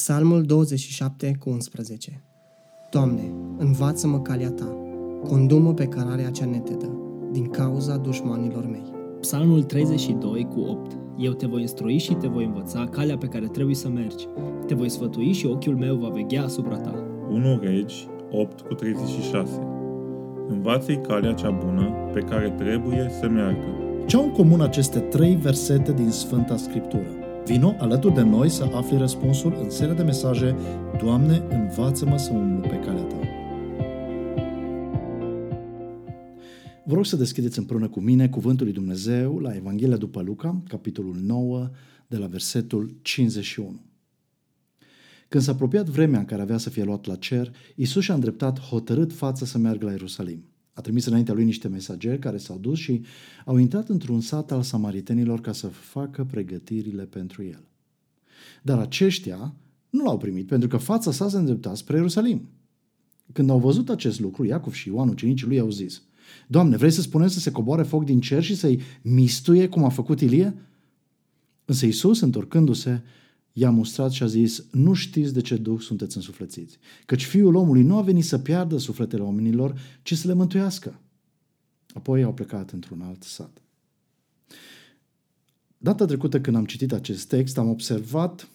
Psalmul 27 cu 11 Doamne, învață-mă calea Ta, condumă pe cărarea cea netedă, din cauza dușmanilor mei. Psalmul 32 cu 8 Eu te voi instrui și te voi învăța calea pe care trebuie să mergi. Te voi sfătui și ochiul meu va veghea asupra ta. 1 Regi 8 cu 36 Învață-i calea cea bună pe care trebuie să meargă. Ce au în comun aceste trei versete din Sfânta Scriptură? Vino alături de noi să afli răspunsul în seria de mesaje Doamne, învață-mă să umblu pe calea Ta. Vă rog să deschideți împreună cu mine Cuvântul lui Dumnezeu la Evanghelia după Luca, capitolul 9, de la versetul 51. Când s-a apropiat vremea în care avea să fie luat la cer, Isus și-a îndreptat hotărât față să meargă la Ierusalim. A trimis înaintea lui niște mesageri care s-au dus și au intrat într-un sat al samaritenilor ca să facă pregătirile pentru el. Dar aceștia nu l-au primit pentru că fața sa se îndrepta spre Ierusalim. Când au văzut acest lucru, Iacov și Ioan, ucenicii lui, au zis, Doamne, vrei să spunem să se coboare foc din cer și să-i mistuie cum a făcut Ilie? Însă Iisus, întorcându-se, i-a mustrat și a zis, nu știți de ce duh sunteți însuflețiți, căci fiul omului nu a venit să piardă sufletele oamenilor, ci să le mântuiască. Apoi au plecat într-un alt sat. Data trecută când am citit acest text, am observat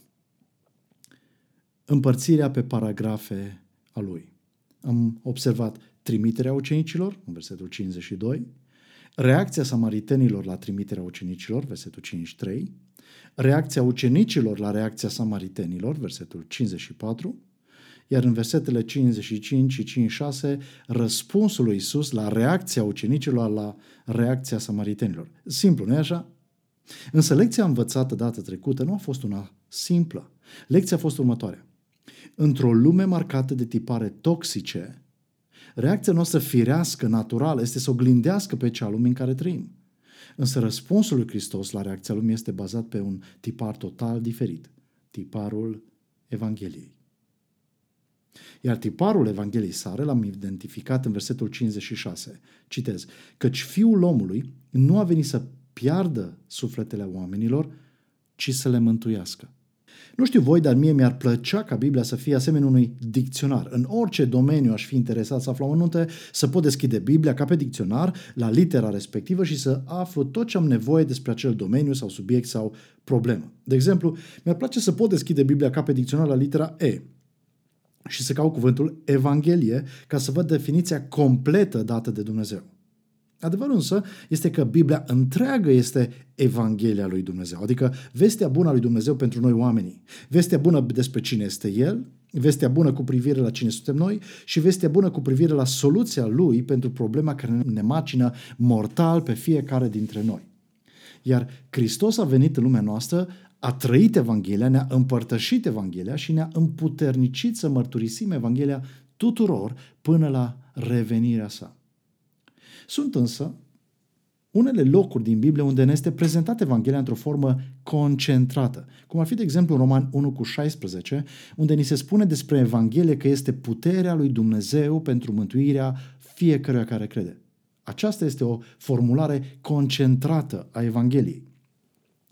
împărțirea pe paragrafe a lui. Am observat trimiterea ucenicilor, în versetul 52, reacția samaritenilor la trimiterea ucenicilor, versetul 53, reacția ucenicilor la reacția samaritenilor, versetul 54, iar în versetele 55 și 56, răspunsul lui Isus la reacția ucenicilor la reacția samaritenilor. Simplu, nu-i așa? Însă lecția învățată data trecută nu a fost una simplă. Lecția a fost următoarea. Într-o lume marcată de tipare toxice, reacția noastră firească, naturală, este să oglindească pe cea lume în care trăim. Însă răspunsul lui Hristos la reacția lumii este bazat pe un tipar total diferit, tiparul Evangheliei. Iar tiparul Evangheliei sare l-am identificat în versetul 56. Citez, căci fiul omului nu a venit să piardă sufletele oamenilor, ci să le mântuiască. Nu știu voi, dar mie mi-ar plăcea ca Biblia să fie asemenea unui dicționar. În orice domeniu aș fi interesat să aflu amănunte, să pot deschide Biblia ca pe dicționar la litera respectivă și să aflu tot ce am nevoie despre acel domeniu sau subiect sau problemă. De exemplu, mi-ar place să pot deschide Biblia ca pe dicționar la litera E și să caut cuvântul Evanghelie ca să văd definiția completă dată de Dumnezeu. Adevărul însă este că Biblia întreagă este Evanghelia lui Dumnezeu, adică vestea bună a lui Dumnezeu pentru noi oamenii. Vestea bună despre cine este El, vestea bună cu privire la cine suntem noi și vestea bună cu privire la soluția Lui pentru problema care ne macină mortal pe fiecare dintre noi. Iar Hristos a venit în lumea noastră, a trăit Evanghelia, ne-a împărtășit Evanghelia și ne-a împuternicit să mărturisim Evanghelia tuturor până la revenirea sa. Sunt însă unele locuri din Biblie unde ne este prezentată Evanghelia într-o formă concentrată, cum ar fi, de exemplu, în Roman 1 cu 16, unde ni se spune despre Evanghelie că este puterea lui Dumnezeu pentru mântuirea fiecăruia care crede. Aceasta este o formulare concentrată a Evangheliei.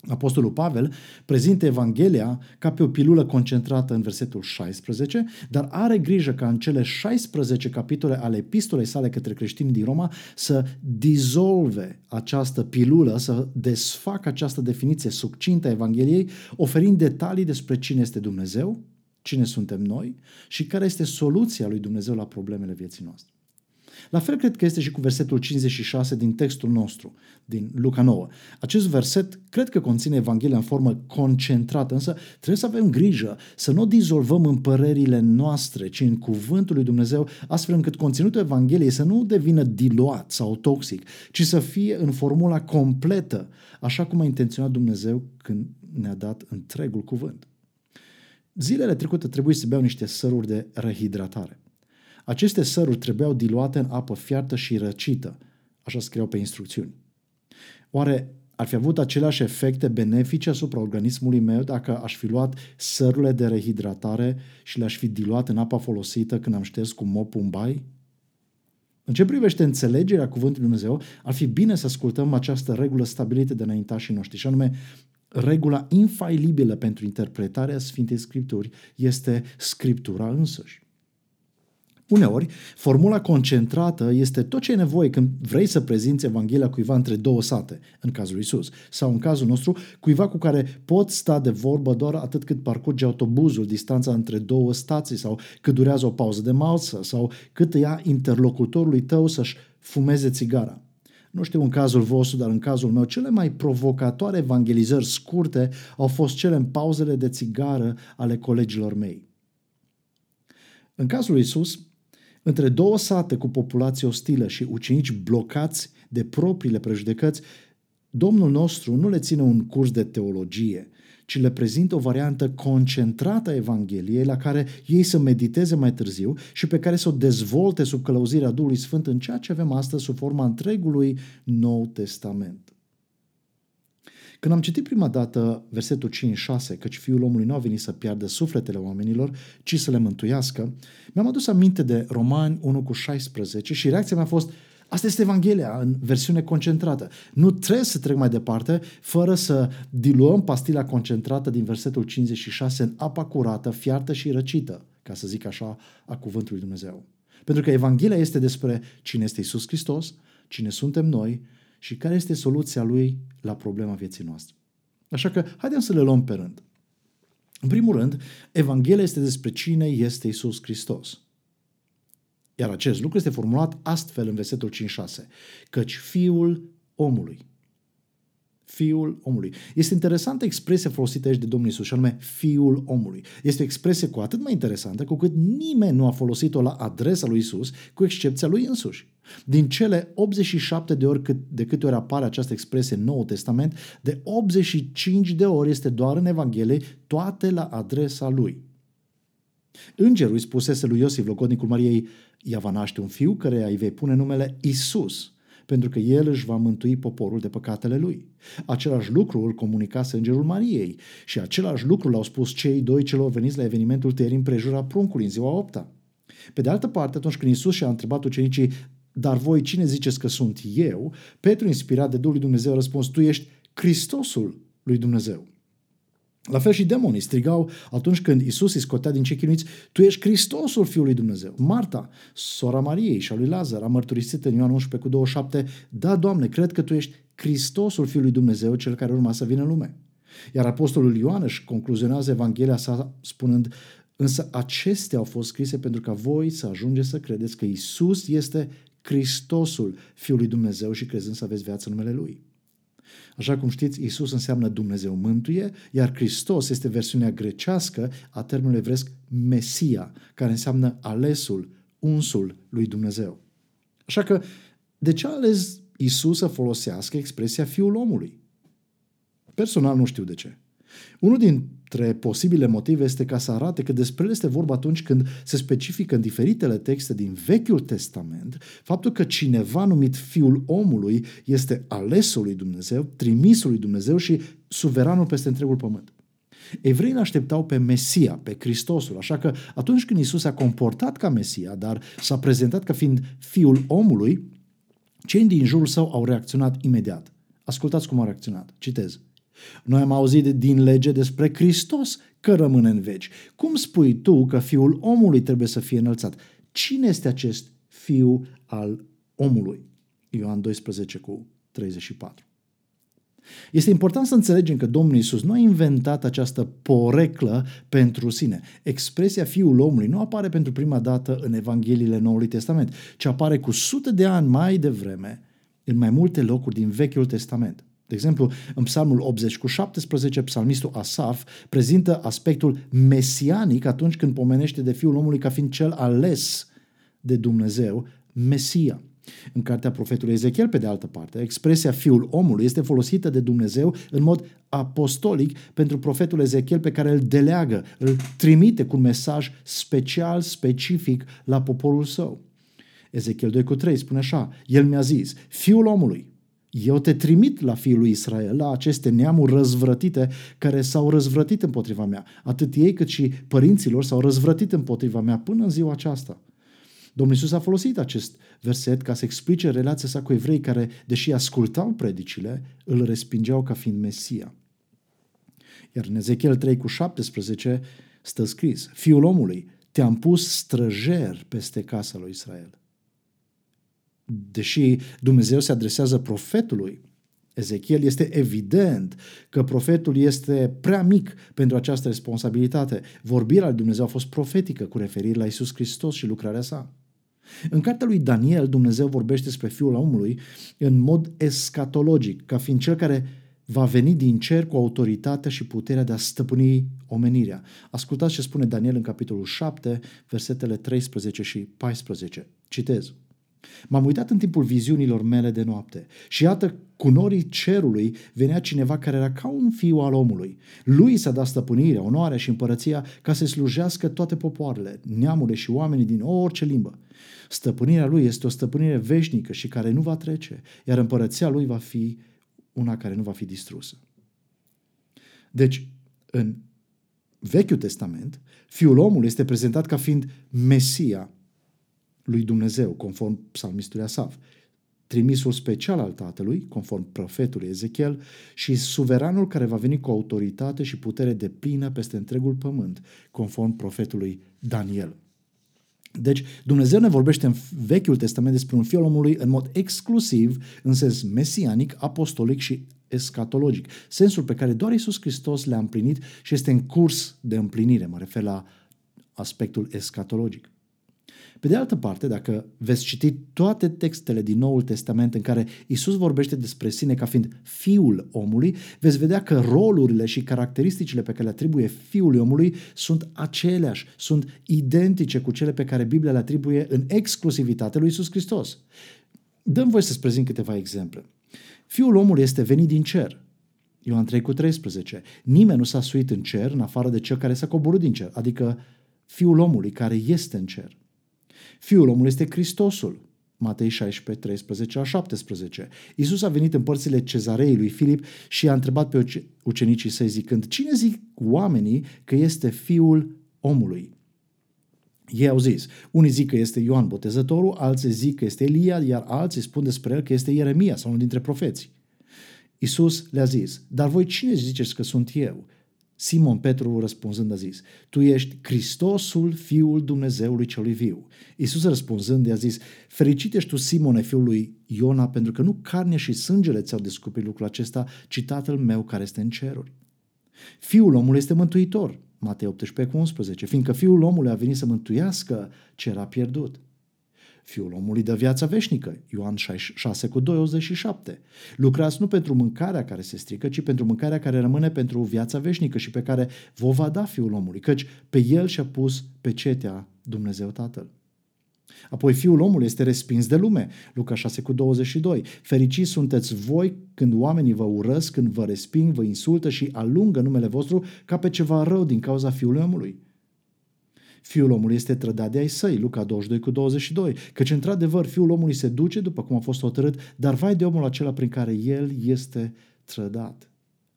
Apostolul Pavel prezintă Evanghelia ca pe o pilulă concentrată în versetul 16, dar are grijă ca în cele 16 capitole ale epistolei sale către creștini din Roma să dizolve această pilulă, să desfacă această definiție succintă a Evangheliei, oferind detalii despre cine este Dumnezeu, cine suntem noi și care este soluția lui Dumnezeu la problemele vieții noastre. La fel cred că este și cu versetul 56 din textul nostru, din Luca 9. Acest verset cred că conține Evanghelia în formă concentrată, însă trebuie să avem grijă să nu dizolvăm în părerile noastre, ci în cuvântul lui Dumnezeu, astfel încât conținutul Evangheliei să nu devină diluat sau toxic, ci să fie în formula completă, așa cum a intenționat Dumnezeu când ne-a dat întregul cuvânt. Zilele trecute trebuie să beau niște săruri de rehidratare. Aceste săruri trebuiau diluate în apă fiartă și răcită, așa scriau pe instrucțiuni. Oare ar fi avut aceleași efecte benefice asupra organismului meu dacă aș fi luat sărurile de rehidratare și le-aș fi diluat în apa folosită când am șters cu mopul un bai? În ce privește înțelegerea cuvântului Dumnezeu, ar fi bine să ascultăm această regulă stabilită de înaintașii noștri, și anume regula infailibilă pentru interpretarea Sfintei Scripturi este Scriptura însăși. Uneori, formula concentrată este tot ce e nevoie când vrei să prezinți Evanghelia cuiva între două sate, în cazul Isus, sau în cazul nostru, cuiva cu care poți sta de vorbă doar atât cât parcurge autobuzul, distanța între două stații, sau cât durează o pauză de masă, sau cât ia interlocutorului tău să-și fumeze țigara. Nu știu în cazul vostru, dar în cazul meu, cele mai provocatoare evangelizări scurte au fost cele în pauzele de țigară ale colegilor mei. În cazul lui Isus, între două sate cu populație ostilă și ucenici blocați de propriile prejudecăți, Domnul nostru nu le ține un curs de teologie, ci le prezintă o variantă concentrată a Evangheliei la care ei să mediteze mai târziu și pe care să o dezvolte sub călăuzirea Duhului Sfânt în ceea ce avem astăzi sub forma întregului Nou Testament. Când am citit prima dată versetul 5-6, căci Fiul omului nu a venit să piardă sufletele oamenilor, ci să le mântuiască, mi-am adus aminte de Romani 1 cu 16 și reacția mea a fost Asta este Evanghelia în versiune concentrată. Nu trebuie să trec mai departe fără să diluăm pastila concentrată din versetul 56 în apa curată, fiartă și răcită, ca să zic așa, a cuvântului Dumnezeu. Pentru că Evanghelia este despre cine este Isus Hristos, cine suntem noi și care este soluția lui la problema vieții noastre. Așa că haideți să le luăm pe rând. În primul rând, Evanghelia este despre cine este Isus Hristos. Iar acest lucru este formulat astfel în versetul 5-6. Căci Fiul omului Fiul omului. Este interesantă expresia folosită aici de Domnul Isus, și anume Fiul omului. Este o expresie cu atât mai interesantă cu cât nimeni nu a folosit-o la adresa lui Isus, cu excepția lui însuși. Din cele 87 de ori cât, de câte ori apare această expresie în Noul Testament, de 85 de ori este doar în Evanghelie, toate la adresa lui. Îngerul îi spusese lui Iosif, logodnicul Mariei, ea va naște un fiu care îi vei pune numele Isus pentru că el își va mântui poporul de păcatele lui. Același lucru îl comunicase îngerul Mariei și același lucru l-au spus cei doi celor veniți la evenimentul tăierii împrejura pruncului în ziua opta. Pe de altă parte, atunci când Isus și-a întrebat ucenicii, dar voi cine ziceți că sunt eu? Petru, inspirat de Duhul lui Dumnezeu, a răspuns, tu ești Hristosul lui Dumnezeu. La fel și demonii strigau atunci când Isus îi scotea din cei chinuiți, Tu ești Hristosul Fiului Dumnezeu. Marta, sora Mariei și a lui Lazar, a mărturisit în Ioan 11 cu 27, Da, Doamne, cred că Tu ești Hristosul Fiului Dumnezeu, cel care urma să vină în lume. Iar apostolul Ioan își concluzionează Evanghelia sa spunând, Însă acestea au fost scrise pentru ca voi să ajungeți să credeți că Isus este Hristosul Fiului Dumnezeu și crezând să aveți viață în numele Lui. Așa cum știți, Isus înseamnă Dumnezeu mântuie, iar Hristos este versiunea grecească a termenului evresc Mesia, care înseamnă alesul, unsul lui Dumnezeu. Așa că, de ce a ales Isus să folosească expresia Fiul omului? Personal nu știu de ce. Unul dintre posibile motive este ca să arate că despre el este vorba atunci când se specifică în diferitele texte din Vechiul Testament faptul că cineva numit Fiul omului este alesul lui Dumnezeu, trimisul lui Dumnezeu și suveranul peste întregul pământ. Evreii îl așteptau pe Mesia, pe Hristosul, așa că atunci când Isus a comportat ca Mesia, dar s-a prezentat ca fiind Fiul omului, cei din jurul său au reacționat imediat. Ascultați cum au reacționat. Citez. Noi am auzit din lege despre Hristos că rămâne în veci. Cum spui tu că fiul omului trebuie să fie înălțat? Cine este acest fiu al omului? Ioan 12 cu 34. Este important să înțelegem că Domnul Isus nu a inventat această poreclă pentru sine. Expresia Fiul omului nu apare pentru prima dată în Evangheliile Noului Testament, ci apare cu sute de ani mai devreme în mai multe locuri din Vechiul Testament. De exemplu, în Psalmul 80 cu 17, psalmistul Asaf prezintă aspectul mesianic atunci când pomenește de Fiul omului ca fiind cel ales de Dumnezeu, Mesia. În cartea profetului Ezechiel, pe de altă parte, expresia Fiul omului este folosită de Dumnezeu în mod apostolic pentru profetul Ezechiel pe care îl deleagă, îl trimite cu un mesaj special, specific la poporul său. Ezechiel 2 cu 3 spune așa, El mi-a zis, Fiul omului, eu te trimit la fiul lui Israel, la aceste neamuri răzvrătite care s-au răzvrătit împotriva mea. Atât ei cât și părinților s-au răzvrătit împotriva mea până în ziua aceasta. Domnul Iisus a folosit acest verset ca să explice relația sa cu evrei care, deși ascultau predicile, îl respingeau ca fiind Mesia. Iar în Ezechiel 3 cu 17 stă scris, Fiul omului, te-am pus străjer peste casa lui Israel. Deși Dumnezeu se adresează profetului, Ezechiel este evident că profetul este prea mic pentru această responsabilitate. Vorbirea lui Dumnezeu a fost profetică cu referire la Isus Hristos și lucrarea sa. În cartea lui Daniel, Dumnezeu vorbește despre Fiul omului în mod escatologic, ca fiind cel care va veni din cer cu autoritatea și puterea de a stăpâni omenirea. Ascultați ce spune Daniel în capitolul 7, versetele 13 și 14. Citez. M-am uitat în timpul viziunilor mele de noapte și iată, cu norii cerului venea cineva care era ca un fiu al omului. Lui s-a dat stăpânirea, onoarea și împărăția ca să slujească toate popoarele, neamurile și oamenii din orice limbă. Stăpânirea lui este o stăpânire veșnică și care nu va trece, iar împărăția lui va fi una care nu va fi distrusă. Deci, în Vechiul Testament, Fiul omului este prezentat ca fiind Mesia lui Dumnezeu, conform psalmistului Asaf, trimisul special al Tatălui, conform profetului Ezechiel, și suveranul care va veni cu autoritate și putere de plină peste întregul pământ, conform profetului Daniel. Deci Dumnezeu ne vorbește în Vechiul Testament despre un fiul omului în mod exclusiv, în sens mesianic, apostolic și escatologic. Sensul pe care doar Isus Hristos le-a împlinit și este în curs de împlinire. Mă refer la aspectul escatologic. Pe de altă parte, dacă veți citi toate textele din Noul Testament în care Isus vorbește despre sine ca fiind fiul omului, veți vedea că rolurile și caracteristicile pe care le atribuie fiul omului sunt aceleași, sunt identice cu cele pe care Biblia le atribuie în exclusivitate lui Isus Hristos. Dăm voi să-ți prezint câteva exemple. Fiul omului este venit din cer. Ioan 3 cu 13. Nimeni nu s-a suit în cer în afară de cel care s-a coborât din cer, adică Fiul omului care este în cer. Fiul omului este Hristosul. Matei 16, 13 la 17. Iisus a venit în părțile cezarei lui Filip și a întrebat pe ucenicii săi zicând, cine zic oamenii că este fiul omului? Ei au zis, unii zic că este Ioan Botezătorul, alții zic că este Elia, iar alții spun despre el că este Ieremia sau unul dintre profeți. Iisus le-a zis, dar voi cine ziceți că sunt eu? Simon Petru răspunzând a zis, Tu ești Hristosul, Fiul Dumnezeului celui viu. Iisus răspunzând i-a zis, Fericit ești tu, Simone, fiul lui Iona, pentru că nu carnea și sângele ți-au descoperit lucrul acesta, ci Tatăl meu care este în ceruri. Fiul omului este mântuitor, Matei 18 cu 11, fiindcă Fiul omului a venit să mântuiască ce era pierdut. Fiul omului dă viața veșnică. Ioan 6 cu 27. Lucrați nu pentru mâncarea care se strică, ci pentru mâncarea care rămâne pentru viața veșnică și pe care vă va da Fiul omului, căci pe El și-a pus pe cetea Dumnezeu Tatăl. Apoi Fiul omului este respins de lume. Luca 6 cu 22. Fericiți sunteți voi când oamenii vă urăsc, când vă resping, vă insultă și alungă numele vostru ca pe ceva rău din cauza Fiului omului. Fiul omului este trădat de ai săi, Luca 22 cu 22, căci într-adevăr Fiul omului se duce după cum a fost hotărât, dar vai de omul acela prin care el este trădat.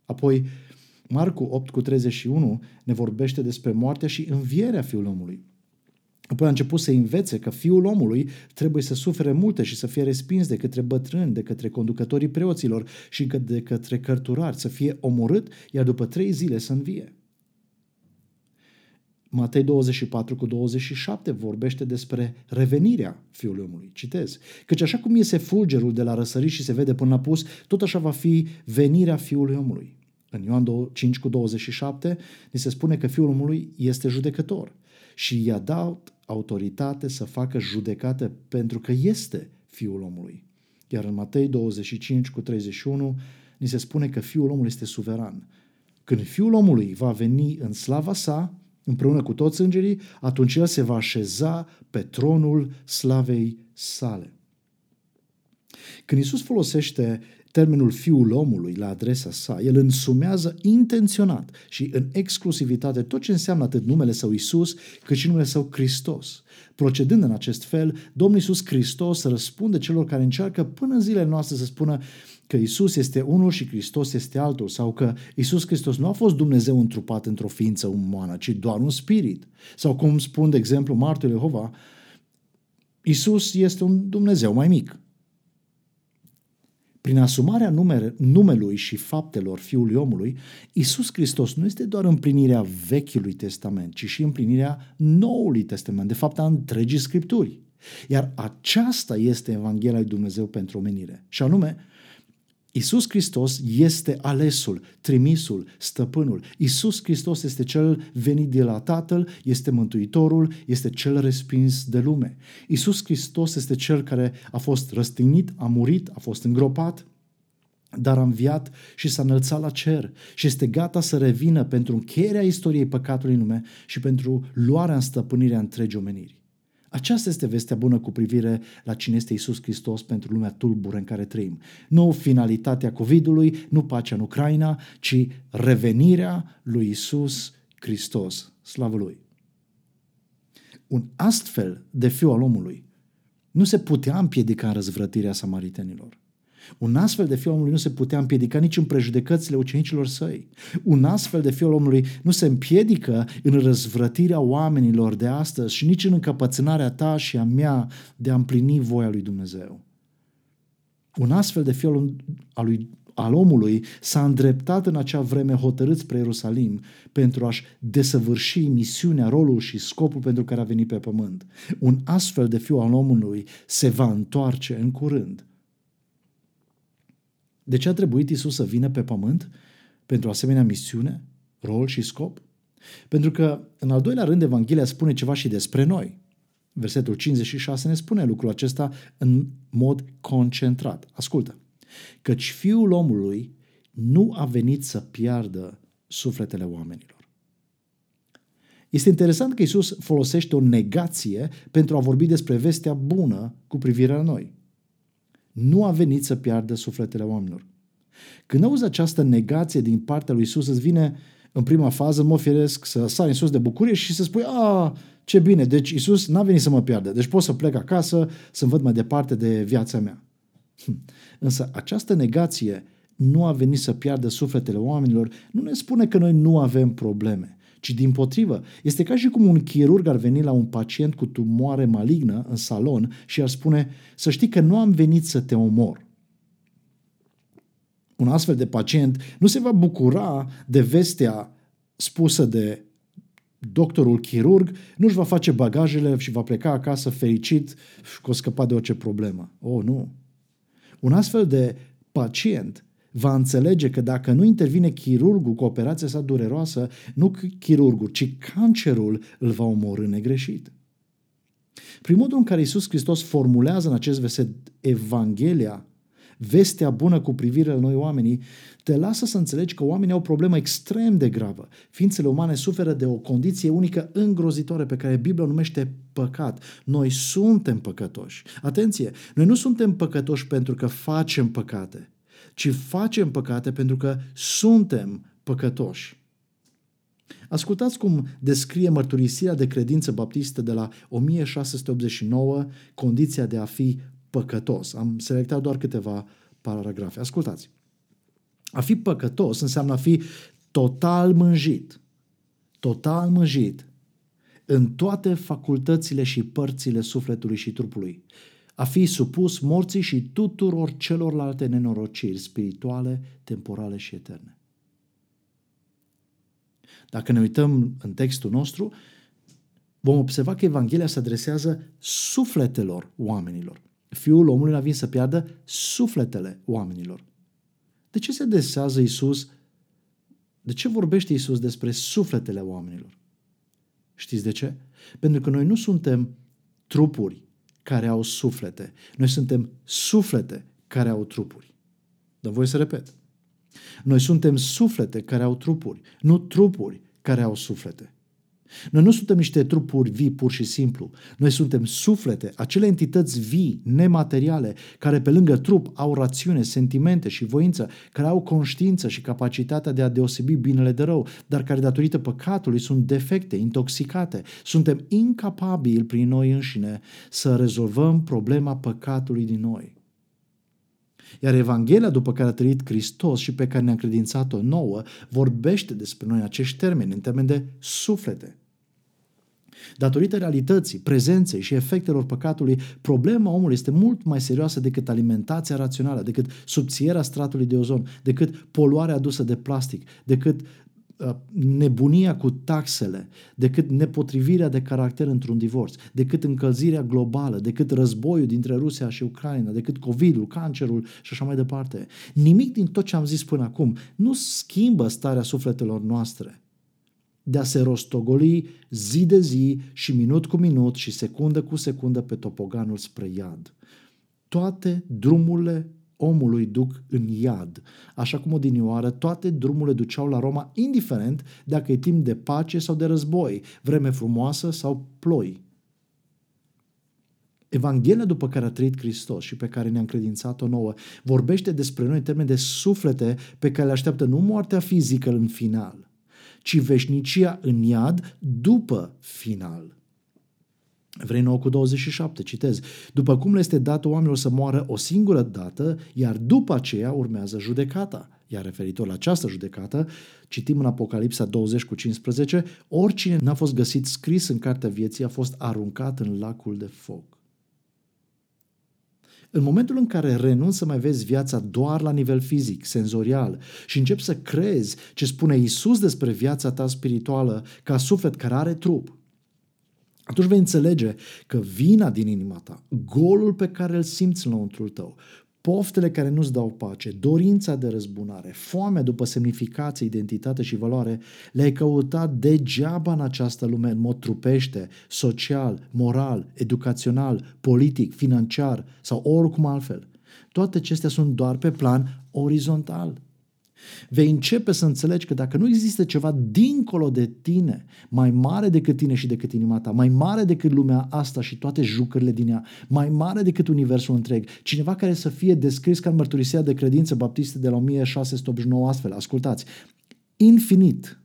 Apoi, Marcu 8 cu 31 ne vorbește despre moartea și învierea Fiului omului. Apoi a început să învețe că fiul omului trebuie să sufere multe și să fie respins de către bătrâni, de către conducătorii preoților și de către cărturari, să fie omorât, iar după trei zile să învie. Matei 24 cu 27 vorbește despre revenirea Fiului Omului. Citez. Căci așa cum iese fulgerul de la răsărit și se vede până la pus, tot așa va fi venirea Fiului Omului. În Ioan 5 cu 27 ni se spune că Fiul Omului este judecător și i-a dat autoritate să facă judecată pentru că este Fiul Omului. Iar în Matei 25 cu 31 ni se spune că Fiul Omului este suveran. Când Fiul Omului va veni în slava sa, împreună cu toți îngerii, atunci el se va așeza pe tronul slavei sale. Când Isus folosește termenul fiul omului la adresa sa, el însumează intenționat și în exclusivitate tot ce înseamnă atât numele său Isus, cât și numele său Hristos. Procedând în acest fel, Domnul Isus Hristos răspunde celor care încearcă până în zilele noastre să spună că Isus este unul și Hristos este altul sau că Isus Hristos nu a fost Dumnezeu întrupat într-o ființă umană, ci doar un spirit. Sau cum spun, de exemplu, martul Jehova, Isus este un Dumnezeu mai mic. Prin asumarea numere, numelui și faptelor Fiului omului, Isus Hristos nu este doar împlinirea Vechiului Testament, ci și împlinirea Noului Testament, de fapt a întregii Scripturi. Iar aceasta este Evanghelia lui Dumnezeu pentru omenire. Și anume, Isus Hristos este alesul, trimisul, stăpânul. Isus Hristos este cel venit de la Tatăl, este Mântuitorul, este cel respins de lume. Isus Hristos este cel care a fost răstignit, a murit, a fost îngropat, dar a înviat și s-a înălțat la cer și este gata să revină pentru încheierea istoriei păcatului în lume și pentru luarea în stăpânirea întregii omeniri. Aceasta este vestea bună cu privire la cine este Isus Hristos pentru lumea tulbură în care trăim. Nu finalitatea COVID-ului, nu pacea în Ucraina, ci revenirea lui Isus Hristos. Slavă Lui! Un astfel de fiu al omului nu se putea împiedica în răzvrătirea samaritenilor. Un astfel de fiu al omului nu se putea împiedica nici în prejudecățile ucenicilor săi. Un astfel de fiu al omului nu se împiedică în răzvrătirea oamenilor de astăzi și nici în încăpățânarea ta și a mea de a împlini voia lui Dumnezeu. Un astfel de fiu al, lui, al omului s-a îndreptat în acea vreme hotărât spre Ierusalim pentru a-și desăvârși misiunea, rolul și scopul pentru care a venit pe pământ. Un astfel de fiu al omului se va întoarce în curând de ce a trebuit Isus să vină pe pământ pentru asemenea misiune, rol și scop? Pentru că, în al doilea rând, Evanghelia spune ceva și despre noi. Versetul 56 ne spune lucrul acesta în mod concentrat. Ascultă. Căci fiul omului nu a venit să piardă sufletele oamenilor. Este interesant că Isus folosește o negație pentru a vorbi despre vestea bună cu privire la noi nu a venit să piardă sufletele oamenilor. Când auzi această negație din partea lui Isus, îți vine în prima fază, în mod firesc, să sari în sus de bucurie și să spui, a, ce bine, deci Isus n-a venit să mă piardă, deci pot să plec acasă, să-mi văd mai departe de viața mea. Hm. Însă această negație nu a venit să piardă sufletele oamenilor, nu ne spune că noi nu avem probleme ci din potrivă. Este ca și cum un chirurg ar veni la un pacient cu tumoare malignă în salon și ar spune să știi că nu am venit să te omor. Un astfel de pacient nu se va bucura de vestea spusă de doctorul chirurg, nu-și va face bagajele și va pleca acasă fericit că o scăpa de orice problemă. Oh, nu! Un astfel de pacient va înțelege că dacă nu intervine chirurgul cu operația sa dureroasă, nu chirurgul, ci cancerul îl va omorâ negreșit. Prin modul în care Iisus Hristos formulează în acest verset Evanghelia, vestea bună cu privire la noi oamenii, te lasă să înțelegi că oamenii au o problemă extrem de gravă. Ființele umane suferă de o condiție unică îngrozitoare pe care Biblia o numește păcat. Noi suntem păcătoși. Atenție, noi nu suntem păcătoși pentru că facem păcate ci facem păcate pentru că suntem păcătoși. Ascultați cum descrie mărturisirea de credință baptistă de la 1689, condiția de a fi păcătos. Am selectat doar câteva paragrafe. Ascultați. A fi păcătos înseamnă a fi total mânjit, total mânjit în toate facultățile și părțile sufletului și trupului a fi supus morții și tuturor celorlalte nenorociri spirituale, temporale și eterne. Dacă ne uităm în textul nostru, vom observa că Evanghelia se adresează sufletelor oamenilor. Fiul omului a venit să piardă sufletele oamenilor. De ce se adresează Isus? De ce vorbește Isus despre sufletele oamenilor? Știți de ce? Pentru că noi nu suntem trupuri care au suflete. Noi suntem suflete care au trupuri. Dar voi să repet. Noi suntem suflete care au trupuri, nu trupuri care au suflete. Noi nu suntem niște trupuri vii pur și simplu. Noi suntem suflete, acele entități vii, nemateriale, care pe lângă trup au rațiune, sentimente și voință, care au conștiință și capacitatea de a deosebi binele de rău, dar care datorită păcatului sunt defecte, intoxicate. Suntem incapabili prin noi înșine să rezolvăm problema păcatului din noi. Iar Evanghelia după care a trăit Hristos și pe care ne-a credințat-o nouă, vorbește despre noi acești termeni, în termeni de suflete. Datorită realității, prezenței și efectelor păcatului, problema omului este mult mai serioasă decât alimentația rațională, decât subțierea stratului de ozon, decât poluarea adusă de plastic, decât uh, nebunia cu taxele, decât nepotrivirea de caracter într-un divorț, decât încălzirea globală, decât războiul dintre Rusia și Ucraina, decât COVID-ul, cancerul și așa mai departe. Nimic din tot ce am zis până acum nu schimbă starea sufletelor noastre de a se rostogoli zi de zi și minut cu minut și secundă cu secundă pe topoganul spre iad. Toate drumurile omului duc în iad, așa cum odinioară toate drumurile duceau la Roma, indiferent dacă e timp de pace sau de război, vreme frumoasă sau ploi. Evanghelia după care a trăit Hristos și pe care ne-a încredințat-o nouă vorbește despre noi în termeni de suflete pe care le așteaptă nu moartea fizică în final, ci veșnicia în iad după final. Vrei 9 cu 27, citez. După cum le este dat oamenilor să moară o singură dată, iar după aceea urmează judecata. Iar referitor la această judecată, citim în Apocalipsa 20 cu 15, oricine n-a fost găsit scris în cartea vieții a fost aruncat în lacul de foc. În momentul în care renunți să mai vezi viața doar la nivel fizic, senzorial și începi să crezi ce spune Isus despre viața ta spirituală ca suflet care are trup, atunci vei înțelege că vina din inima ta, golul pe care îl simți înăuntrul tău, poftele care nu-ți dau pace, dorința de răzbunare, foamea după semnificație, identitate și valoare, le-ai căutat degeaba în această lume în mod trupește, social, moral, educațional, politic, financiar sau oricum altfel. Toate acestea sunt doar pe plan orizontal. Vei începe să înțelegi că dacă nu există ceva dincolo de tine, mai mare decât tine și decât inima ta, mai mare decât lumea asta și toate jucările din ea, mai mare decât universul întreg, cineva care să fie descris ca în mărturisirea de credință baptiste de la 1689 astfel, ascultați, infinit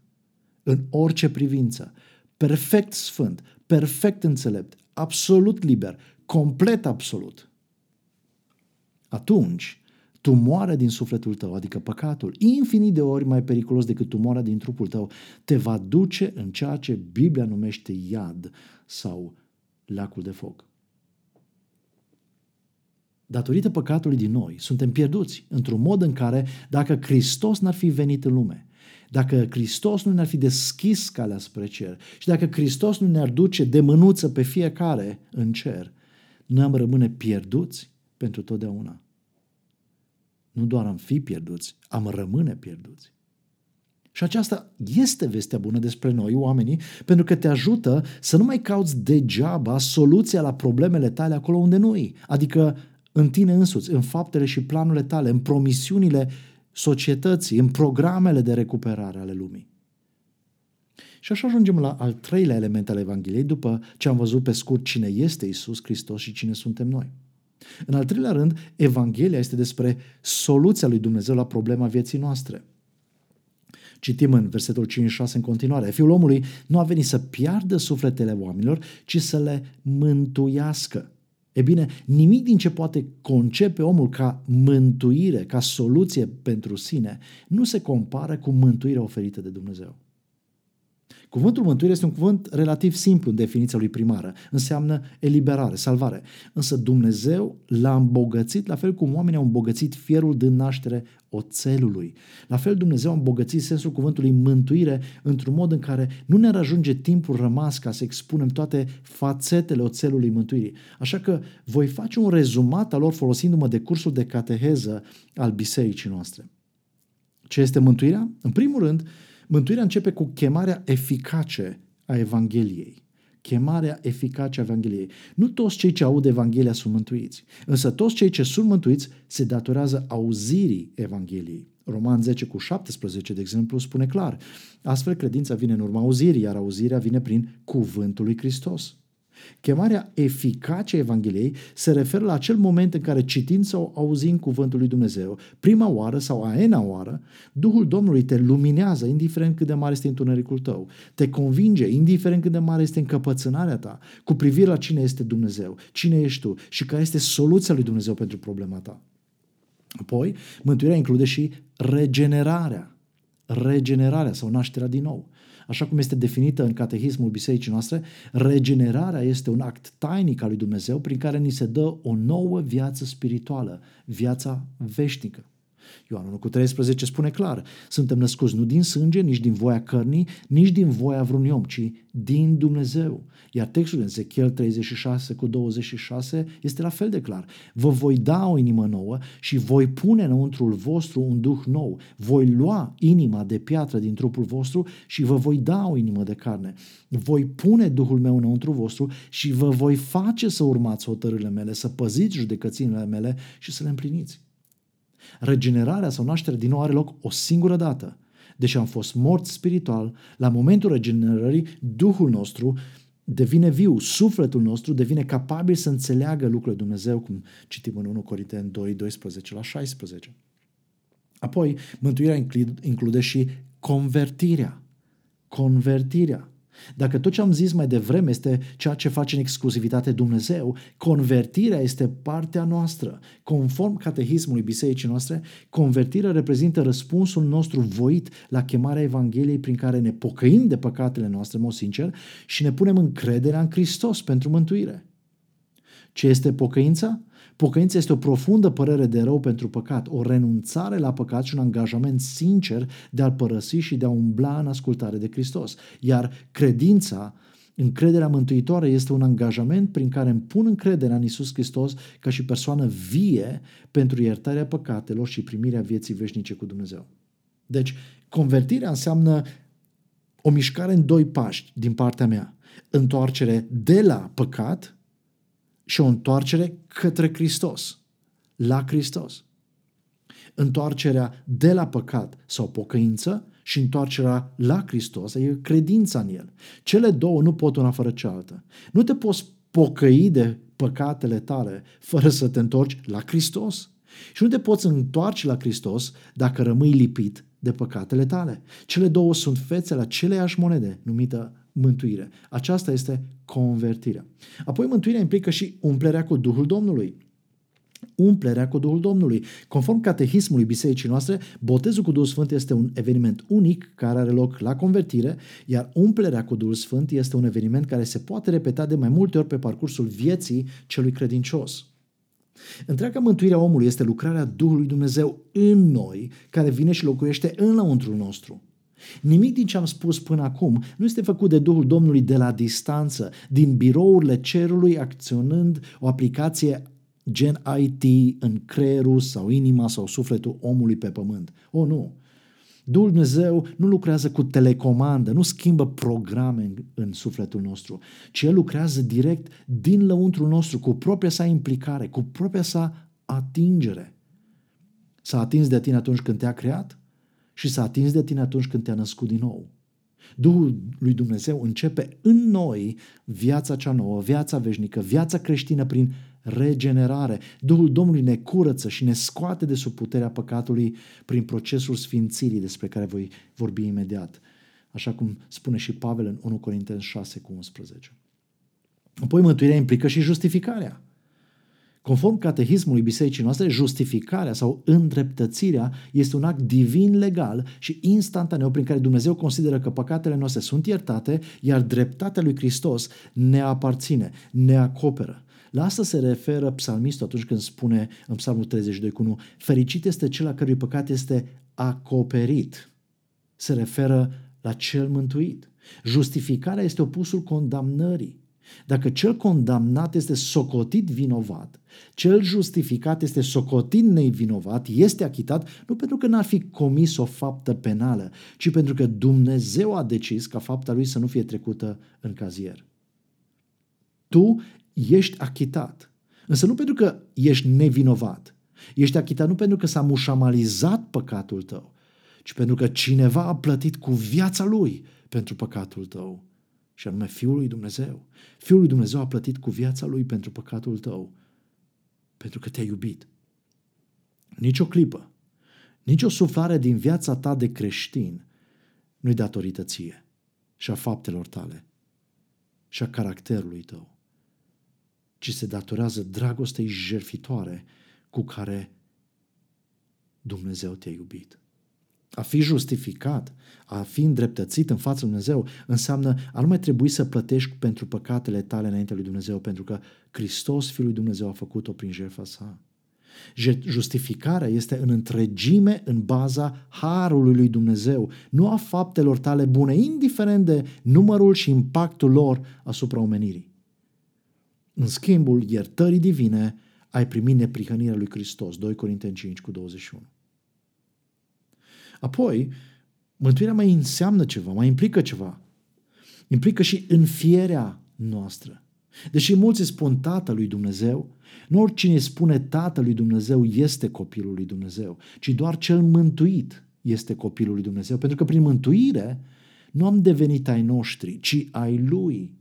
în orice privință, perfect sfânt, perfect înțelept, absolut liber, complet absolut, atunci tumoarea din sufletul tău, adică păcatul, infinit de ori mai periculos decât tumoarea din trupul tău, te va duce în ceea ce Biblia numește iad sau lacul de foc. Datorită păcatului din noi, suntem pierduți într-un mod în care, dacă Hristos n-ar fi venit în lume, dacă Hristos nu ne-ar fi deschis calea spre cer și dacă Hristos nu ne-ar duce de mânuță pe fiecare în cer, noi am rămâne pierduți pentru totdeauna nu doar am fi pierduți, am rămâne pierduți. Și aceasta este vestea bună despre noi, oamenii, pentru că te ajută să nu mai cauți degeaba soluția la problemele tale acolo unde nu e. Adică în tine însuți, în faptele și planurile tale, în promisiunile societății, în programele de recuperare ale lumii. Și așa ajungem la al treilea element al Evangheliei, după ce am văzut pe scurt cine este Isus Hristos și cine suntem noi. În al treilea rând, Evanghelia este despre soluția lui Dumnezeu la problema vieții noastre. Citim în versetul 5-6 în continuare. Fiul omului nu a venit să piardă sufletele oamenilor, ci să le mântuiască. E bine, nimic din ce poate concepe omul ca mântuire, ca soluție pentru sine, nu se compară cu mântuirea oferită de Dumnezeu. Cuvântul mântuire este un cuvânt relativ simplu în definiția lui primară. Înseamnă eliberare, salvare. Însă Dumnezeu l-a îmbogățit la fel cum oamenii au îmbogățit fierul din naștere oțelului. La fel Dumnezeu a îmbogățit sensul cuvântului mântuire într-un mod în care nu ne ajunge timpul rămas ca să expunem toate fațetele oțelului mântuirii. Așa că voi face un rezumat al lor folosindu-mă de cursul de cateheză al bisericii noastre. Ce este mântuirea? În primul rând, Mântuirea începe cu chemarea eficace a Evangheliei. Chemarea eficace a Evangheliei. Nu toți cei ce aud Evanghelia sunt mântuiți, însă toți cei ce sunt mântuiți se datorează auzirii Evangheliei. Roman 10 cu 17, de exemplu, spune clar. Astfel, credința vine în urma auzirii, iar auzirea vine prin cuvântul lui Hristos. Chemarea eficace a Evangheliei se referă la acel moment în care citind sau auzind cuvântul lui Dumnezeu, prima oară sau a ena oară, Duhul Domnului te luminează, indiferent cât de mare este întunericul tău, te convinge, indiferent cât de mare este încăpățânarea ta, cu privire la cine este Dumnezeu, cine ești tu și care este soluția lui Dumnezeu pentru problema ta. Apoi, mântuirea include și regenerarea, regenerarea sau nașterea din nou. Așa cum este definită în catehismul bisericii noastre, regenerarea este un act tainic al lui Dumnezeu prin care ni se dă o nouă viață spirituală, viața veșnică. Ioan 1 cu 13 spune clar, suntem născuți nu din sânge, nici din voia cărnii, nici din voia vreunui om, ci din Dumnezeu. Iar textul în Ezechiel 36 cu 26 este la fel de clar. Vă voi da o inimă nouă și voi pune înăuntrul vostru un duh nou. Voi lua inima de piatră din trupul vostru și vă voi da o inimă de carne. Voi pune Duhul meu înăuntru vostru și vă voi face să urmați hotărârile mele, să păziți judecăținile mele și să le împliniți. Regenerarea sau nașterea din nou are loc o singură dată. Deși am fost morți spiritual, la momentul regenerării, Duhul nostru devine viu, sufletul nostru devine capabil să înțeleagă lucrurile Dumnezeu, cum citim în 1 Corinteni 2, 12 la 16. Apoi, mântuirea include și convertirea. Convertirea. Dacă tot ce am zis mai devreme este ceea ce face în exclusivitate Dumnezeu, convertirea este partea noastră. Conform catehismului bisericii noastre, convertirea reprezintă răspunsul nostru voit la chemarea Evangheliei prin care ne pocăim de păcatele noastre, în mod sincer, și ne punem încrederea în Hristos pentru mântuire. Ce este pocăința? Pocăința este o profundă părere de rău pentru păcat, o renunțare la păcat și un angajament sincer de a-L părăsi și de a umbla în ascultare de Hristos. Iar credința, încrederea mântuitoare este un angajament prin care îmi pun încrederea în Isus Hristos ca și persoană vie pentru iertarea păcatelor și primirea vieții veșnice cu Dumnezeu. Deci, convertirea înseamnă o mișcare în doi pași din partea mea. Întoarcere de la păcat și o întoarcere către Hristos, la Hristos. Întoarcerea de la păcat sau pocăință și întoarcerea la Hristos, adică credința în El. Cele două nu pot una fără cealaltă. Nu te poți pocăi de păcatele tale fără să te întorci la Hristos. Și nu te poți întoarce la Hristos dacă rămâi lipit de păcatele tale. Cele două sunt fețele aceleiași monede, numită mântuire. Aceasta este convertirea. Apoi mântuirea implică și umplerea cu Duhul Domnului. Umplerea cu Duhul Domnului. Conform catehismului bisericii noastre, botezul cu Duhul Sfânt este un eveniment unic care are loc la convertire, iar umplerea cu Duhul Sfânt este un eveniment care se poate repeta de mai multe ori pe parcursul vieții celui credincios. Întreaga mântuire a omului este lucrarea Duhului Dumnezeu în noi, care vine și locuiește în lăuntrul nostru. Nimic din ce am spus până acum nu este făcut de Duhul Domnului de la distanță, din birourile cerului, acționând o aplicație gen IT în creierul sau inima sau sufletul omului pe pământ. O, oh, nu! Duhul Dumnezeu nu lucrează cu telecomandă, nu schimbă programe în, în sufletul nostru, ci El lucrează direct din lăuntrul nostru, cu propria sa implicare, cu propria sa atingere. S-a atins de tine atunci când te-a creat? Și s-a atins de tine atunci când te-a născut din nou. Duhul lui Dumnezeu începe în noi viața cea nouă, viața veșnică, viața creștină prin regenerare. Duhul Domnului ne curăță și ne scoate de sub puterea păcatului prin procesul sfințirii despre care voi vorbi imediat. Așa cum spune și Pavel în 1 Corinteni 6 cu 11. Apoi mântuirea implică și justificarea. Conform catehismului bisericii noastre, justificarea sau îndreptățirea este un act divin legal și instantaneu prin care Dumnezeu consideră că păcatele noastre sunt iertate, iar dreptatea lui Hristos ne aparține, ne acoperă. La asta se referă psalmistul atunci când spune în psalmul 32 cu 1, fericit este cel a cărui păcat este acoperit. Se referă la cel mântuit. Justificarea este opusul condamnării. Dacă cel condamnat este socotit vinovat, cel justificat este socotit nevinovat, este achitat nu pentru că n-ar fi comis o faptă penală, ci pentru că Dumnezeu a decis ca fapta lui să nu fie trecută în cazier. Tu ești achitat, însă nu pentru că ești nevinovat. Ești achitat nu pentru că s-a mușamalizat păcatul tău, ci pentru că cineva a plătit cu viața lui pentru păcatul tău și anume Fiul lui Dumnezeu. Fiul lui Dumnezeu a plătit cu viața lui pentru păcatul tău, pentru că te-a iubit. Nici o clipă, nici o suflare din viața ta de creștin nu-i datorită ție și a faptelor tale și a caracterului tău, ci se datorează dragostei jerfitoare cu care Dumnezeu te-a iubit. A fi justificat, a fi îndreptățit în fața lui Dumnezeu, înseamnă a nu mai trebui să plătești pentru păcatele tale înainte lui Dumnezeu, pentru că Hristos, Fiul lui Dumnezeu, a făcut-o prin jertfa sa. Justificarea este în întregime în baza harului lui Dumnezeu, nu a faptelor tale bune, indiferent de numărul și impactul lor asupra omenirii. În schimbul iertării divine, ai primit neprihănirea lui Hristos. 2 Corinteni 5 cu 21. Apoi, mântuirea mai înseamnă ceva, mai implică ceva. Implică și înfierea noastră. Deși mulți spun Tatăl lui Dumnezeu, nu oricine spune Tatăl lui Dumnezeu este copilul lui Dumnezeu, ci doar cel mântuit este copilul lui Dumnezeu. Pentru că prin mântuire nu am devenit ai noștri, ci ai lui.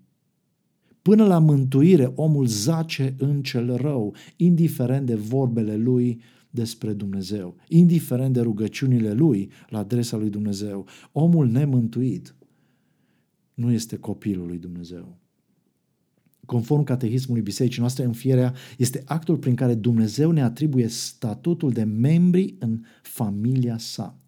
Până la mântuire, omul zace în cel rău, indiferent de vorbele lui despre Dumnezeu, indiferent de rugăciunile lui la adresa lui Dumnezeu. Omul nemântuit nu este copilul lui Dumnezeu. Conform catehismului bisericii noastre, înfierea este actul prin care Dumnezeu ne atribuie statutul de membri în familia sa.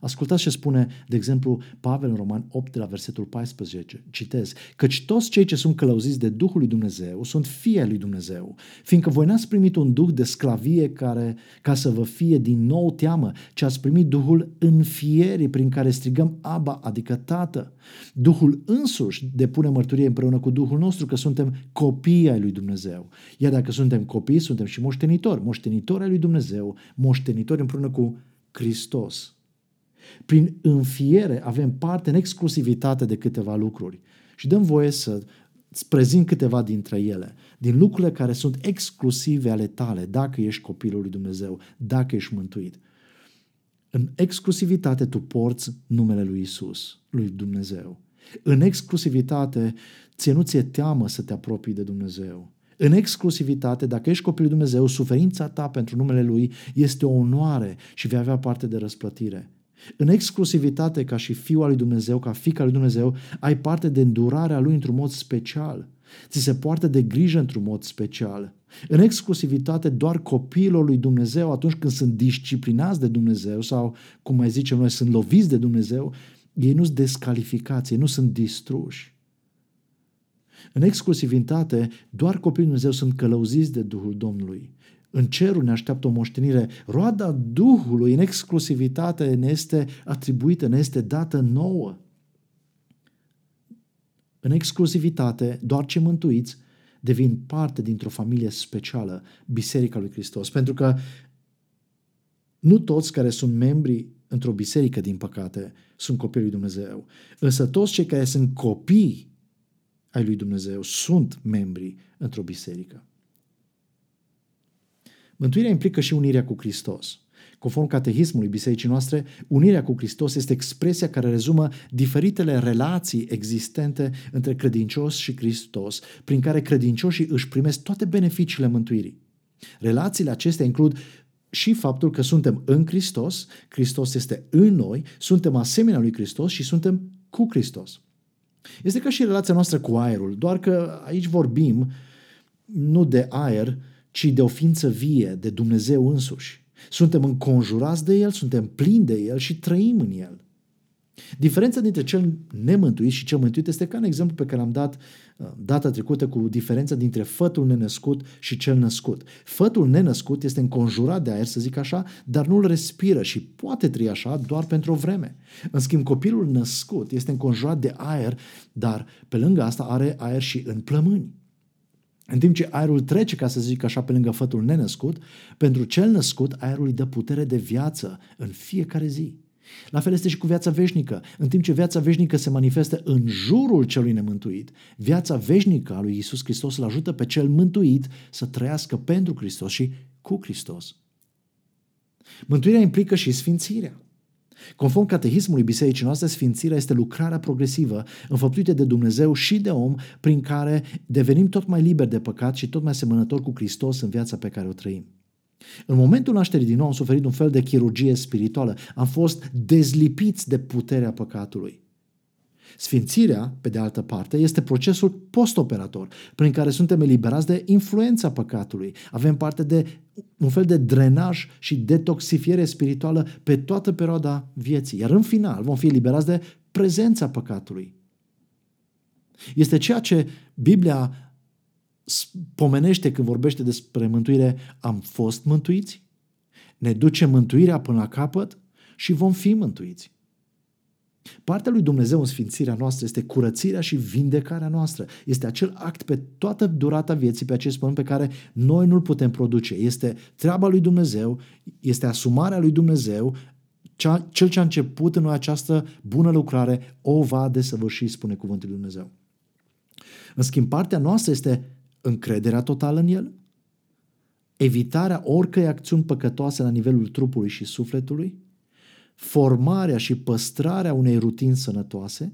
Ascultați ce spune, de exemplu, Pavel în Roman 8, de la versetul 14. Citez. Căci toți cei ce sunt călăuziți de Duhul lui Dumnezeu sunt fie lui Dumnezeu, fiindcă voi n-ați primit un duh de sclavie care, ca să vă fie din nou teamă, ci ați primit Duhul înfierii prin care strigăm Aba, adică Tată. Duhul însuși depune mărturie împreună cu Duhul nostru că suntem copii ai lui Dumnezeu. Iar dacă suntem copii, suntem și moștenitori. Moștenitori ai lui Dumnezeu, moștenitori împreună cu Hristos. Prin înfiere avem parte în exclusivitate de câteva lucruri și dăm voie să îți prezint câteva dintre ele, din lucrurile care sunt exclusive ale tale, dacă ești copilul lui Dumnezeu, dacă ești mântuit. În exclusivitate tu porți numele lui Isus, lui Dumnezeu. În exclusivitate ție nu ți-e teamă să te apropii de Dumnezeu. În exclusivitate, dacă ești copilul lui Dumnezeu, suferința ta pentru numele Lui este o onoare și vei avea parte de răsplătire. În exclusivitate, ca și fiul al lui Dumnezeu, ca fica lui Dumnezeu, ai parte de îndurarea lui într-un mod special. Ți se poartă de grijă într-un mod special. În exclusivitate, doar copiilor lui Dumnezeu, atunci când sunt disciplinați de Dumnezeu sau, cum mai zicem noi, sunt loviți de Dumnezeu, ei nu sunt descalificați, ei nu sunt distruși. În exclusivitate, doar copiii lui Dumnezeu sunt călăuziți de Duhul Domnului. În cerul ne așteaptă o moștenire. Roada Duhului în exclusivitate ne este atribuită, ne este dată nouă. În exclusivitate, doar ce mântuiți devin parte dintr-o familie specială, Biserica lui Hristos. Pentru că nu toți care sunt membri într-o biserică, din păcate, sunt copii lui Dumnezeu. Însă toți cei care sunt copii ai lui Dumnezeu sunt membri într-o biserică. Mântuirea implică și unirea cu Hristos. Conform catehismului bisericii noastre, unirea cu Hristos este expresia care rezumă diferitele relații existente între credincios și Hristos, prin care credincioșii își primesc toate beneficiile mântuirii. Relațiile acestea includ și faptul că suntem în Hristos, Hristos este în noi, suntem asemenea lui Hristos și suntem cu Hristos. Este ca și relația noastră cu aerul, doar că aici vorbim nu de aer, ci de o ființă vie, de Dumnezeu însuși. Suntem înconjurați de El, suntem plini de El și trăim în El. Diferența dintre cel nemântuit și cel mântuit este ca în exemplu pe care l-am dat uh, data trecută cu diferența dintre fătul nenăscut și cel născut. Fătul nenăscut este înconjurat de aer, să zic așa, dar nu-l respiră și poate trăi așa doar pentru o vreme. În schimb, copilul născut este înconjurat de aer, dar pe lângă asta are aer și în plămâni. În timp ce aerul trece, ca să zic așa, pe lângă fătul nenăscut, pentru cel născut, aerul îi dă putere de viață în fiecare zi. La fel este și cu viața veșnică. În timp ce viața veșnică se manifestă în jurul celui nemântuit, viața veșnică a lui Isus Hristos îl ajută pe cel mântuit să trăiască pentru Hristos și cu Hristos. Mântuirea implică și sfințirea. Conform catehismului bisericii noastre, sfințirea este lucrarea progresivă înfăptuită de Dumnezeu și de om, prin care devenim tot mai liberi de păcat și tot mai asemănători cu Hristos în viața pe care o trăim. În momentul nașterii din nou am suferit un fel de chirurgie spirituală. Am fost dezlipiți de puterea păcatului. Sfințirea, pe de altă parte, este procesul postoperator, prin care suntem eliberați de influența păcatului. Avem parte de un fel de drenaj și detoxifiere spirituală pe toată perioada vieții. Iar în final vom fi eliberați de prezența păcatului. Este ceea ce Biblia pomenește când vorbește despre mântuire. Am fost mântuiți? Ne duce mântuirea până la capăt și vom fi mântuiți. Partea lui Dumnezeu în sfințirea noastră este curățirea și vindecarea noastră. Este acel act pe toată durata vieții pe acest pământ pe care noi nu-l putem produce. Este treaba lui Dumnezeu, este asumarea lui Dumnezeu, cea, cel ce a început în noi această bună lucrare o va desăvârși, spune cuvântul lui Dumnezeu. În schimb, partea noastră este încrederea totală în El, evitarea oricăi acțiuni păcătoase la nivelul trupului și sufletului, formarea și păstrarea unei rutini sănătoase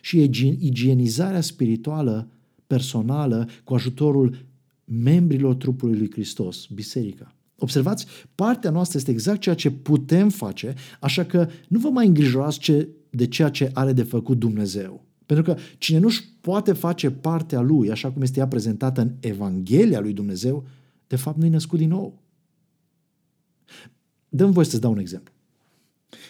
și igienizarea spirituală personală cu ajutorul membrilor trupului lui Hristos, biserica. Observați, partea noastră este exact ceea ce putem face, așa că nu vă mai îngrijorați ce, de ceea ce are de făcut Dumnezeu. Pentru că cine nu-și poate face partea lui, așa cum este ea prezentată în Evanghelia lui Dumnezeu, de fapt nu-i născut din nou. Dăm voi să-ți dau un exemplu.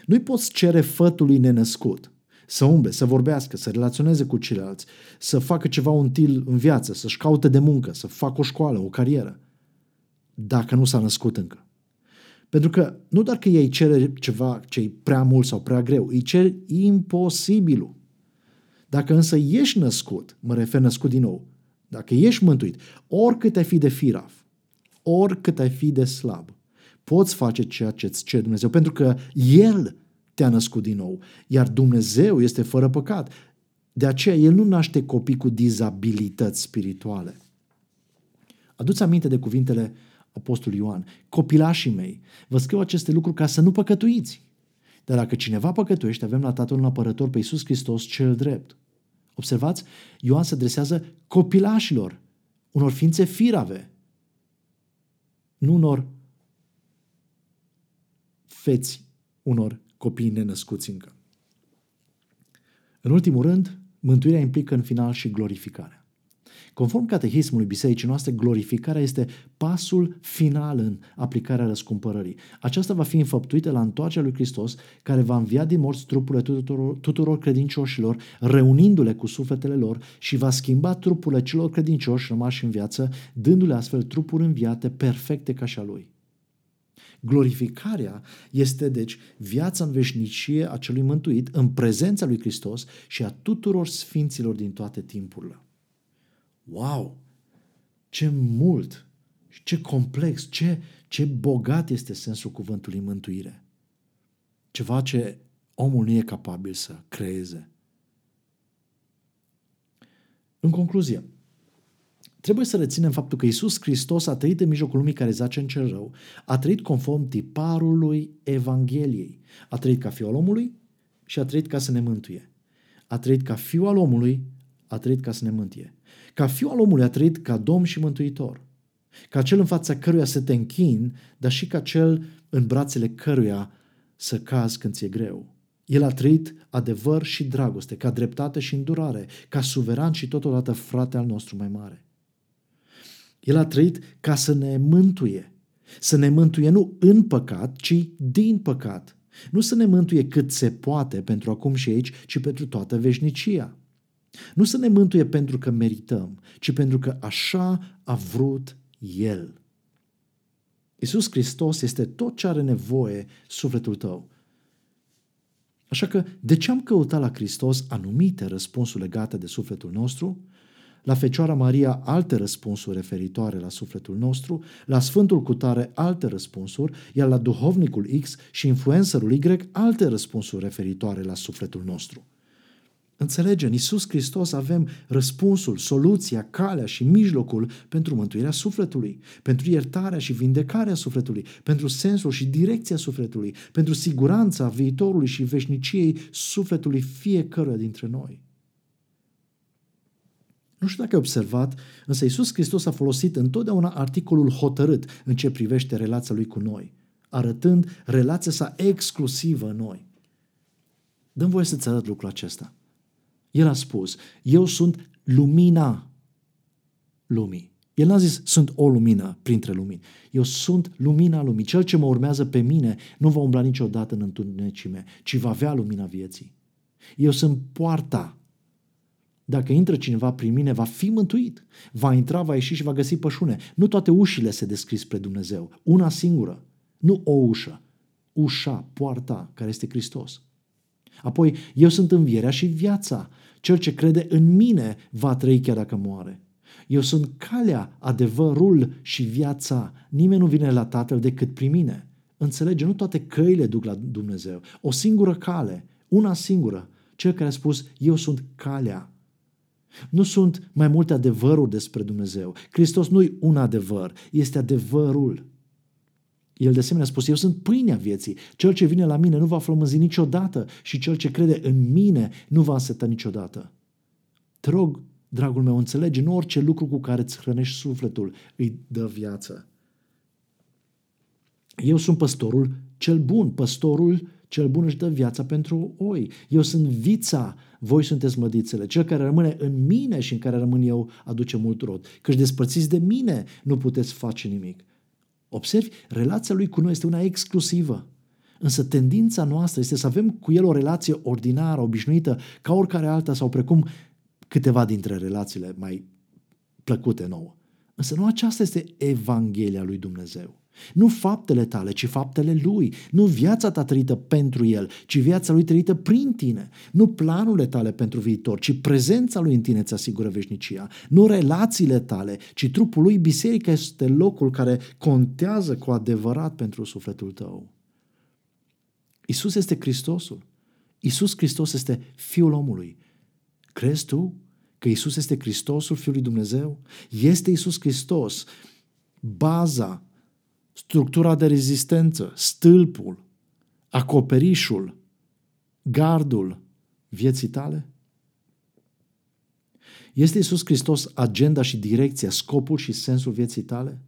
Nu-i poți cere fătului nenăscut să umble, să vorbească, să relaționeze cu ceilalți, să facă ceva util în viață, să-și caute de muncă, să facă o școală, o carieră, dacă nu s-a născut încă. Pentru că nu doar că ei cere ceva ce e prea mult sau prea greu, îi cer imposibilul. Dacă însă ești născut, mă refer născut din nou, dacă ești mântuit, oricât ai fi de firav, oricât ai fi de slab, poți face ceea ce îți cere Dumnezeu, pentru că El te-a născut din nou, iar Dumnezeu este fără păcat. De aceea El nu naște copii cu dizabilități spirituale. Aduți aminte de cuvintele Apostolului Ioan. Copilașii mei, vă scriu aceste lucruri ca să nu păcătuiți. Dar dacă cineva păcătuiește, avem la Tatăl un apărător pe Iisus Hristos cel drept. Observați, Ioan se adresează copilașilor, unor ființe firave, nu unor feți unor copii nenăscuți încă. În ultimul rând, mântuirea implică în final și glorificarea. Conform catehismului bisericii noastre, glorificarea este pasul final în aplicarea răscumpărării. Aceasta va fi înfăptuită la întoarcerea lui Hristos, care va învia din morți trupurile tuturor, tuturor credincioșilor, reunindu-le cu sufletele lor și va schimba trupurile celor credincioși rămași în viață, dându-le astfel trupuri înviate perfecte ca și a lui. Glorificarea este, deci, viața în veșnicie a celui mântuit în prezența lui Hristos și a tuturor sfinților din toate timpurile. Wow! Ce mult! Ce complex! Ce, ce bogat este sensul cuvântului mântuire! Ceva ce omul nu e capabil să creeze. În concluzie, Trebuie să reținem faptul că Isus Hristos a trăit în mijlocul lumii care zace în cel rău, a trăit conform tiparului Evangheliei, a trăit ca fiul al omului și a trăit ca să ne mântuie. A trăit ca fiul al omului, a trăit ca să ne mântuie. Ca fiul al omului a trăit ca domn și mântuitor. Ca cel în fața căruia să te închin, dar și ca cel în brațele căruia să cazi când ți-e greu. El a trăit adevăr și dragoste, ca dreptate și îndurare, ca suveran și totodată frate al nostru mai mare. El a trăit ca să ne mântuie. Să ne mântuie nu în păcat, ci din păcat. Nu să ne mântuie cât se poate pentru acum și aici, ci pentru toată veșnicia. Nu să ne mântuie pentru că merităm, ci pentru că așa a vrut El. Iisus Hristos este tot ce are nevoie sufletul tău. Așa că, de ce am căutat la Hristos anumite răspunsuri legate de sufletul nostru? La Fecioara Maria alte răspunsuri referitoare la sufletul nostru, la Sfântul Cutare alte răspunsuri, iar la duhovnicul X și influencerul Y alte răspunsuri referitoare la sufletul nostru. Înțelege, în Iisus Hristos avem răspunsul, soluția, calea și mijlocul pentru mântuirea sufletului, pentru iertarea și vindecarea sufletului, pentru sensul și direcția sufletului, pentru siguranța viitorului și veșniciei sufletului fiecăruia dintre noi. Nu știu dacă ai observat, însă Iisus Hristos a folosit întotdeauna articolul hotărât în ce privește relația lui cu noi, arătând relația sa exclusivă în noi. Dăm voie să-ți arăt lucrul acesta. El a spus, eu sunt lumina lumii. El n-a zis, sunt o lumină printre lumini. Eu sunt lumina lumii. Cel ce mă urmează pe mine nu va umbla niciodată în întunecime, ci va avea lumina vieții. Eu sunt poarta. Dacă intră cineva prin mine, va fi mântuit. Va intra, va ieși și va găsi pășune. Nu toate ușile se descris spre Dumnezeu. Una singură. Nu o ușă. Ușa, poarta, care este Hristos. Apoi, eu sunt învierea și viața. Cel ce crede în mine va trăi chiar dacă moare. Eu sunt calea, adevărul și viața. Nimeni nu vine la Tatăl decât prin mine. Înțelege, nu toate căile duc la Dumnezeu. O singură cale, una singură. Cel care a spus, eu sunt calea. Nu sunt mai multe adevăruri despre Dumnezeu. Hristos nu-i un adevăr, este adevărul. El de asemenea a spus, eu sunt pâinea vieții. Cel ce vine la mine nu va flămânzi niciodată și cel ce crede în mine nu va înseta niciodată. Te rog, dragul meu, înțelege, nu orice lucru cu care îți hrănești sufletul îi dă viață. Eu sunt păstorul cel bun, păstorul cel bun își dă viața pentru oi. Eu sunt vița, voi sunteți mădițele. Cel care rămâne în mine și în care rămân eu aduce mult rod. Căci despărțiți de mine nu puteți face nimic. Observi, relația lui cu noi este una exclusivă. Însă tendința noastră este să avem cu el o relație ordinară, obișnuită, ca oricare alta sau precum câteva dintre relațiile mai plăcute nouă. Însă nu aceasta este Evanghelia lui Dumnezeu. Nu faptele tale, ci faptele lui. Nu viața ta trăită pentru el, ci viața lui trăită prin tine. Nu planurile tale pentru viitor, ci prezența lui în tine îți asigură veșnicia. Nu relațiile tale, ci trupul lui, biserica este locul care contează cu adevărat pentru sufletul tău. Isus este Hristosul. Isus Hristos este Fiul omului. Crezi tu că Isus este Hristosul, Fiul lui Dumnezeu? Este Isus Hristos baza structura de rezistență, stâlpul, acoperișul, gardul vieții tale? Este Isus Hristos agenda și direcția, scopul și sensul vieții tale?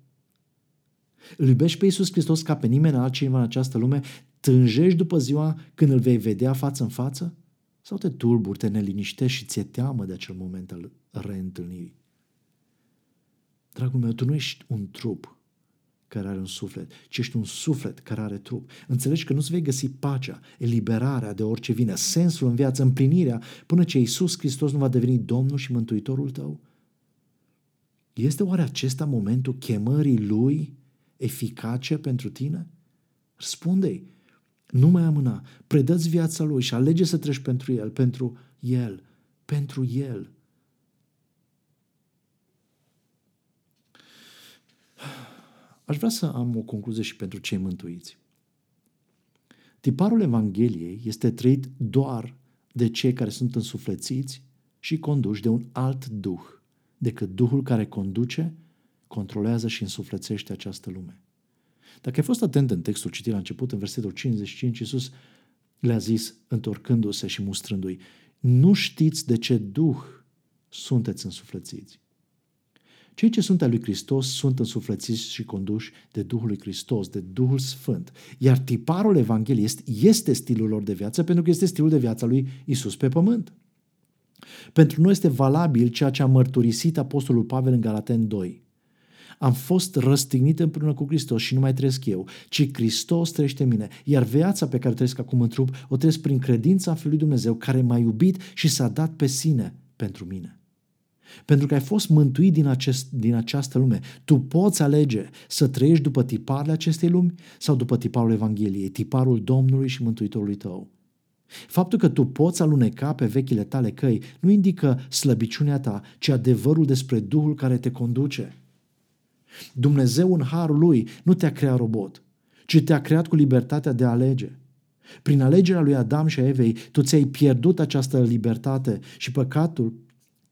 Îl iubești pe Isus Hristos ca pe nimeni altcineva în această lume? Tânjești după ziua când îl vei vedea față în față? Sau te tulburi, te neliniștești și ți-e teamă de acel moment al reîntâlnirii? Dragul meu, tu nu ești un trup, care are un suflet, ci ești un suflet care are trup. Înțelegi că nu-ți vei găsi pacea, eliberarea de orice vine, sensul în viață, împlinirea, până ce Iisus Hristos nu va deveni Domnul și Mântuitorul tău? Este oare acesta momentul chemării Lui eficace pentru tine? Răspunde-i, nu mai amâna, predă-ți viața Lui și alege să treci pentru El, pentru El, pentru El. Aș vrea să am o concluzie și pentru cei mântuiți. Tiparul Evangheliei este trăit doar de cei care sunt însuflețiți și conduși de un alt duh decât Duhul care conduce, controlează și însuflețește această lume. Dacă ai fost atent în textul citit la început, în versetul 55, Iisus le-a zis, întorcându-se și mustrându-i, nu știți de ce Duh sunteți însuflețiți. Cei ce sunt al lui Hristos sunt însuflățiți și conduși de Duhul lui Hristos, de Duhul Sfânt. Iar tiparul Evangheliei este, este stilul lor de viață pentru că este stilul de viață lui Isus pe pământ. Pentru noi este valabil ceea ce a mărturisit Apostolul Pavel în Galaten 2. Am fost răstignit împreună cu Hristos și nu mai trăiesc eu, ci Hristos trăiește în mine. Iar viața pe care trăiesc acum în trup, o trăiesc prin credința în Fiul lui Dumnezeu, care m-a iubit și s-a dat pe sine pentru mine. Pentru că ai fost mântuit din, acest, din această lume. Tu poți alege să trăiești după tiparele acestei lumi sau după tiparul Evangheliei, tiparul Domnului și Mântuitorului tău. Faptul că tu poți aluneca pe vechile tale căi nu indică slăbiciunea ta, ci adevărul despre Duhul care te conduce. Dumnezeu în harul lui nu te-a creat robot, ci te-a creat cu libertatea de a alege. Prin alegerea lui Adam și a Evei, tu ți-ai pierdut această libertate și păcatul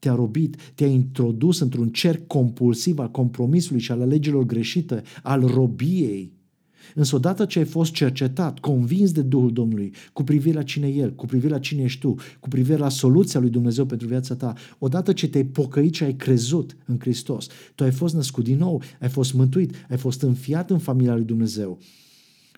te-a robit, te-a introdus într-un cerc compulsiv al compromisului și al alegerilor greșite, al robiei. Însă odată ce ai fost cercetat, convins de Duhul Domnului, cu privire la cine e El, cu privire la cine ești tu, cu privire la soluția lui Dumnezeu pentru viața ta, odată ce te-ai pocăit și ai crezut în Hristos, tu ai fost născut din nou, ai fost mântuit, ai fost înfiat în familia lui Dumnezeu.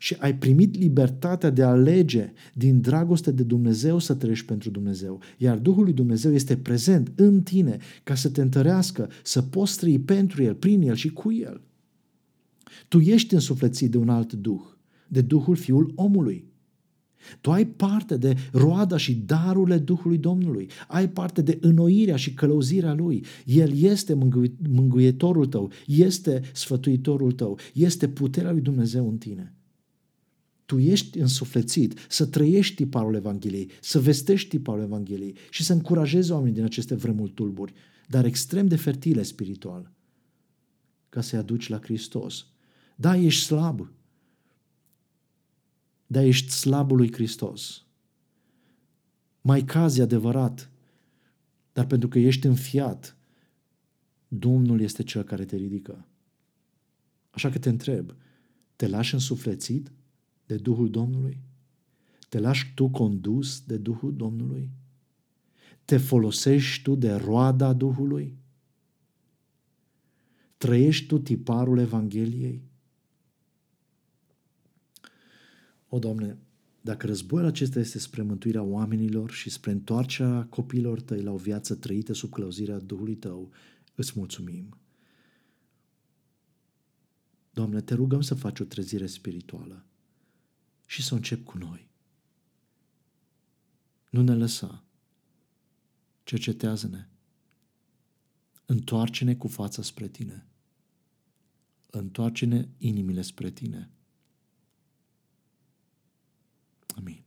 Și ai primit libertatea de a alege din dragoste de Dumnezeu să trăiești pentru Dumnezeu. Iar Duhul lui Dumnezeu este prezent în tine ca să te întărească, să poți trăi pentru El, prin El și cu El. Tu ești însuflețit de un alt Duh, de Duhul Fiul omului. Tu ai parte de roada și darurile Duhului Domnului. Ai parte de înnoirea și călăuzirea Lui. El este mângâietorul tău, este sfătuitorul tău, este puterea lui Dumnezeu în tine. Tu ești însuflețit să trăiești tiparul Evangheliei, să vestești tiparul Evangheliei și să încurajezi oamenii din aceste vremuri tulburi, dar extrem de fertile spiritual, ca să-i aduci la Hristos. Da, ești slab, dar ești slabul lui Hristos. Mai cazi adevărat, dar pentru că ești înfiat, Domnul este cel care te ridică. Așa că te întreb, te lași însuflețit de Duhul Domnului? Te lași tu condus de Duhul Domnului? Te folosești tu de roada Duhului? Trăiești tu tiparul Evangheliei? O, Doamne, dacă războiul acesta este spre mântuirea oamenilor și spre întoarcerea copiilor tăi la o viață trăită sub călăuzirea Duhului tău, îți mulțumim. Doamne, te rugăm să faci o trezire spirituală și să încep cu noi. Nu ne lăsa. Cercetează-ne. Întoarce-ne cu fața spre tine. Întoarce-ne inimile spre tine. Amin.